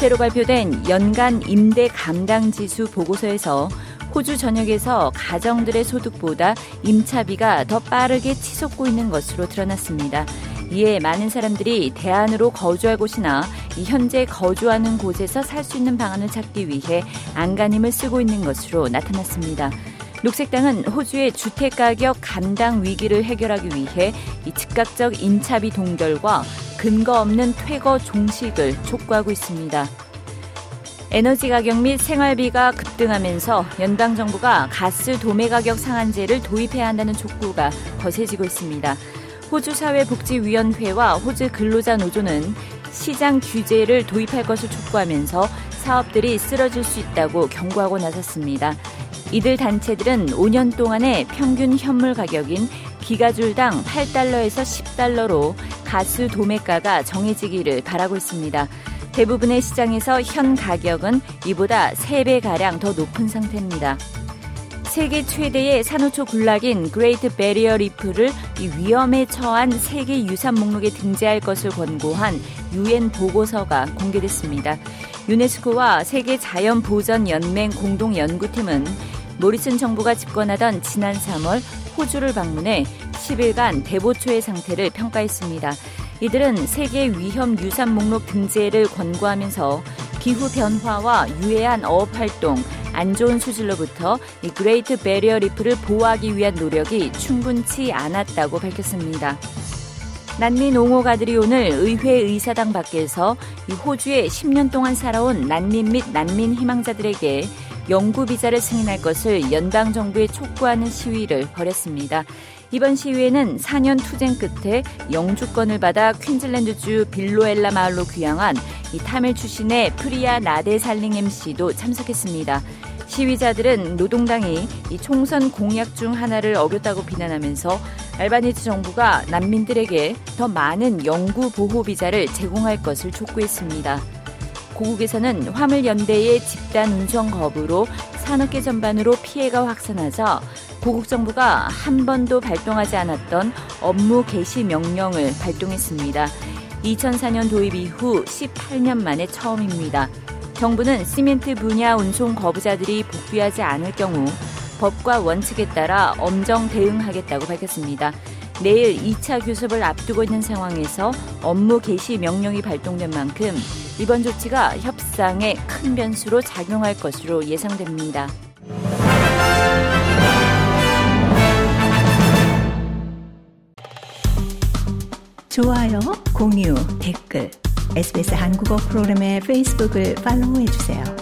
새로 발표된 연간 임대 감당 지수 보고서에서 호주 전역에서 가정들의 소득보다 임차비가 더 빠르게 치솟고 있는 것으로 드러났습니다. 이에 많은 사람들이 대안으로 거주할 곳이나 현재 거주하는 곳에서 살 수 있는 방안을 찾기 위해 안간힘을 쓰고 있는 것으로 나타났습니다. 녹색당은 호주의 주택 가격 감당 위기를 해결하기 위해 이 즉각적 임차비 동결과 근거 없는 퇴거 종식을 촉구하고 있습니다. 에너지 가격 및 생활비가 급등하면서 연방 정부가 가스 도매 가격 상한제를 도입해야 한다는 촉구가 거세지고 있습니다. 호주 사회복지위원회와 호주 근로자 노조는 시장 규제를 도입할 것을 촉구하면서 사업들이 쓰러질 수 있다고 경고하고 나섰습니다. 이들 단체들은 5년 동안의 평균 현물 가격인 기가줄당 8달러에서 10달러로 가스 도매가가 정해지기를 바라고 있습니다. 대부분의 시장에서 현 가격은 이보다 3배가량 더 높은 상태입니다. 세계 최대의 산호초 군락인 그레이트 베리어 리프를 위험에 처한 세계 유산 목록에 등재할 것을 권고한 유엔 보고서가 공개됐습니다. 유네스코와 세계 자연 보전 연맹 공동 연구팀은 모리슨 정부가 집권하던 지난 3월 호주를 방문해 10일간 대보초의 상태를 평가했습니다. 이들은 세계 위험 유산 목록 등재를 권고하면서 기후 변화와 유해한 어업 활동, 안 좋은 수질로부터 이 그레이트 베리어 리프를 보호하기 위한 노력이 충분치 않았다고 밝혔습니다. 난민 옹호가들이 오늘 의회 의사당 밖에서 이 호주에 10년 동안 살아온 난민 및 난민 희망자들에게 영구 비자를 승인할 것을 연방 정부에 촉구하는 시위를 벌였습니다. 이번 시위에는 4년 투쟁 끝에 영주권을 받아 퀸즐랜드주 빌로엘라 마을로 귀향한 이 타밀 출신의 프리아 나데살링엄 씨도 참석했습니다. 시위자들은 노동당이 이 총선 공약 중 하나를 어겼다고 비난하면서 알바니즈 정부가 난민들에게 더 많은 영구 보호 비자를 제공할 것을 촉구했습니다. 고국에서는 화물연대의 집단 운송 거부로 산업계 전반으로 피해가 확산하자 고국 정부가 한 번도 발동하지 않았던 업무 개시 명령을 발동했습니다. 2004년 도입 이후 18년 만에 처음입니다. 정부는 시멘트 분야 운송 거부자들이 복귀하지 않을 경우 법과 원칙에 따라 엄정 대응하겠다고 밝혔습니다. 내일 2차 교섭을 앞두고 있는 상황에서 업무 개시 명령이 발동된 만큼 이번 조치가 협상에 큰 변수로 작용할 것으로 예상됩니다. 좋아요, 공유, 댓글, SBS 한국어 프로그램의 페이스북을 팔로우해 주세요.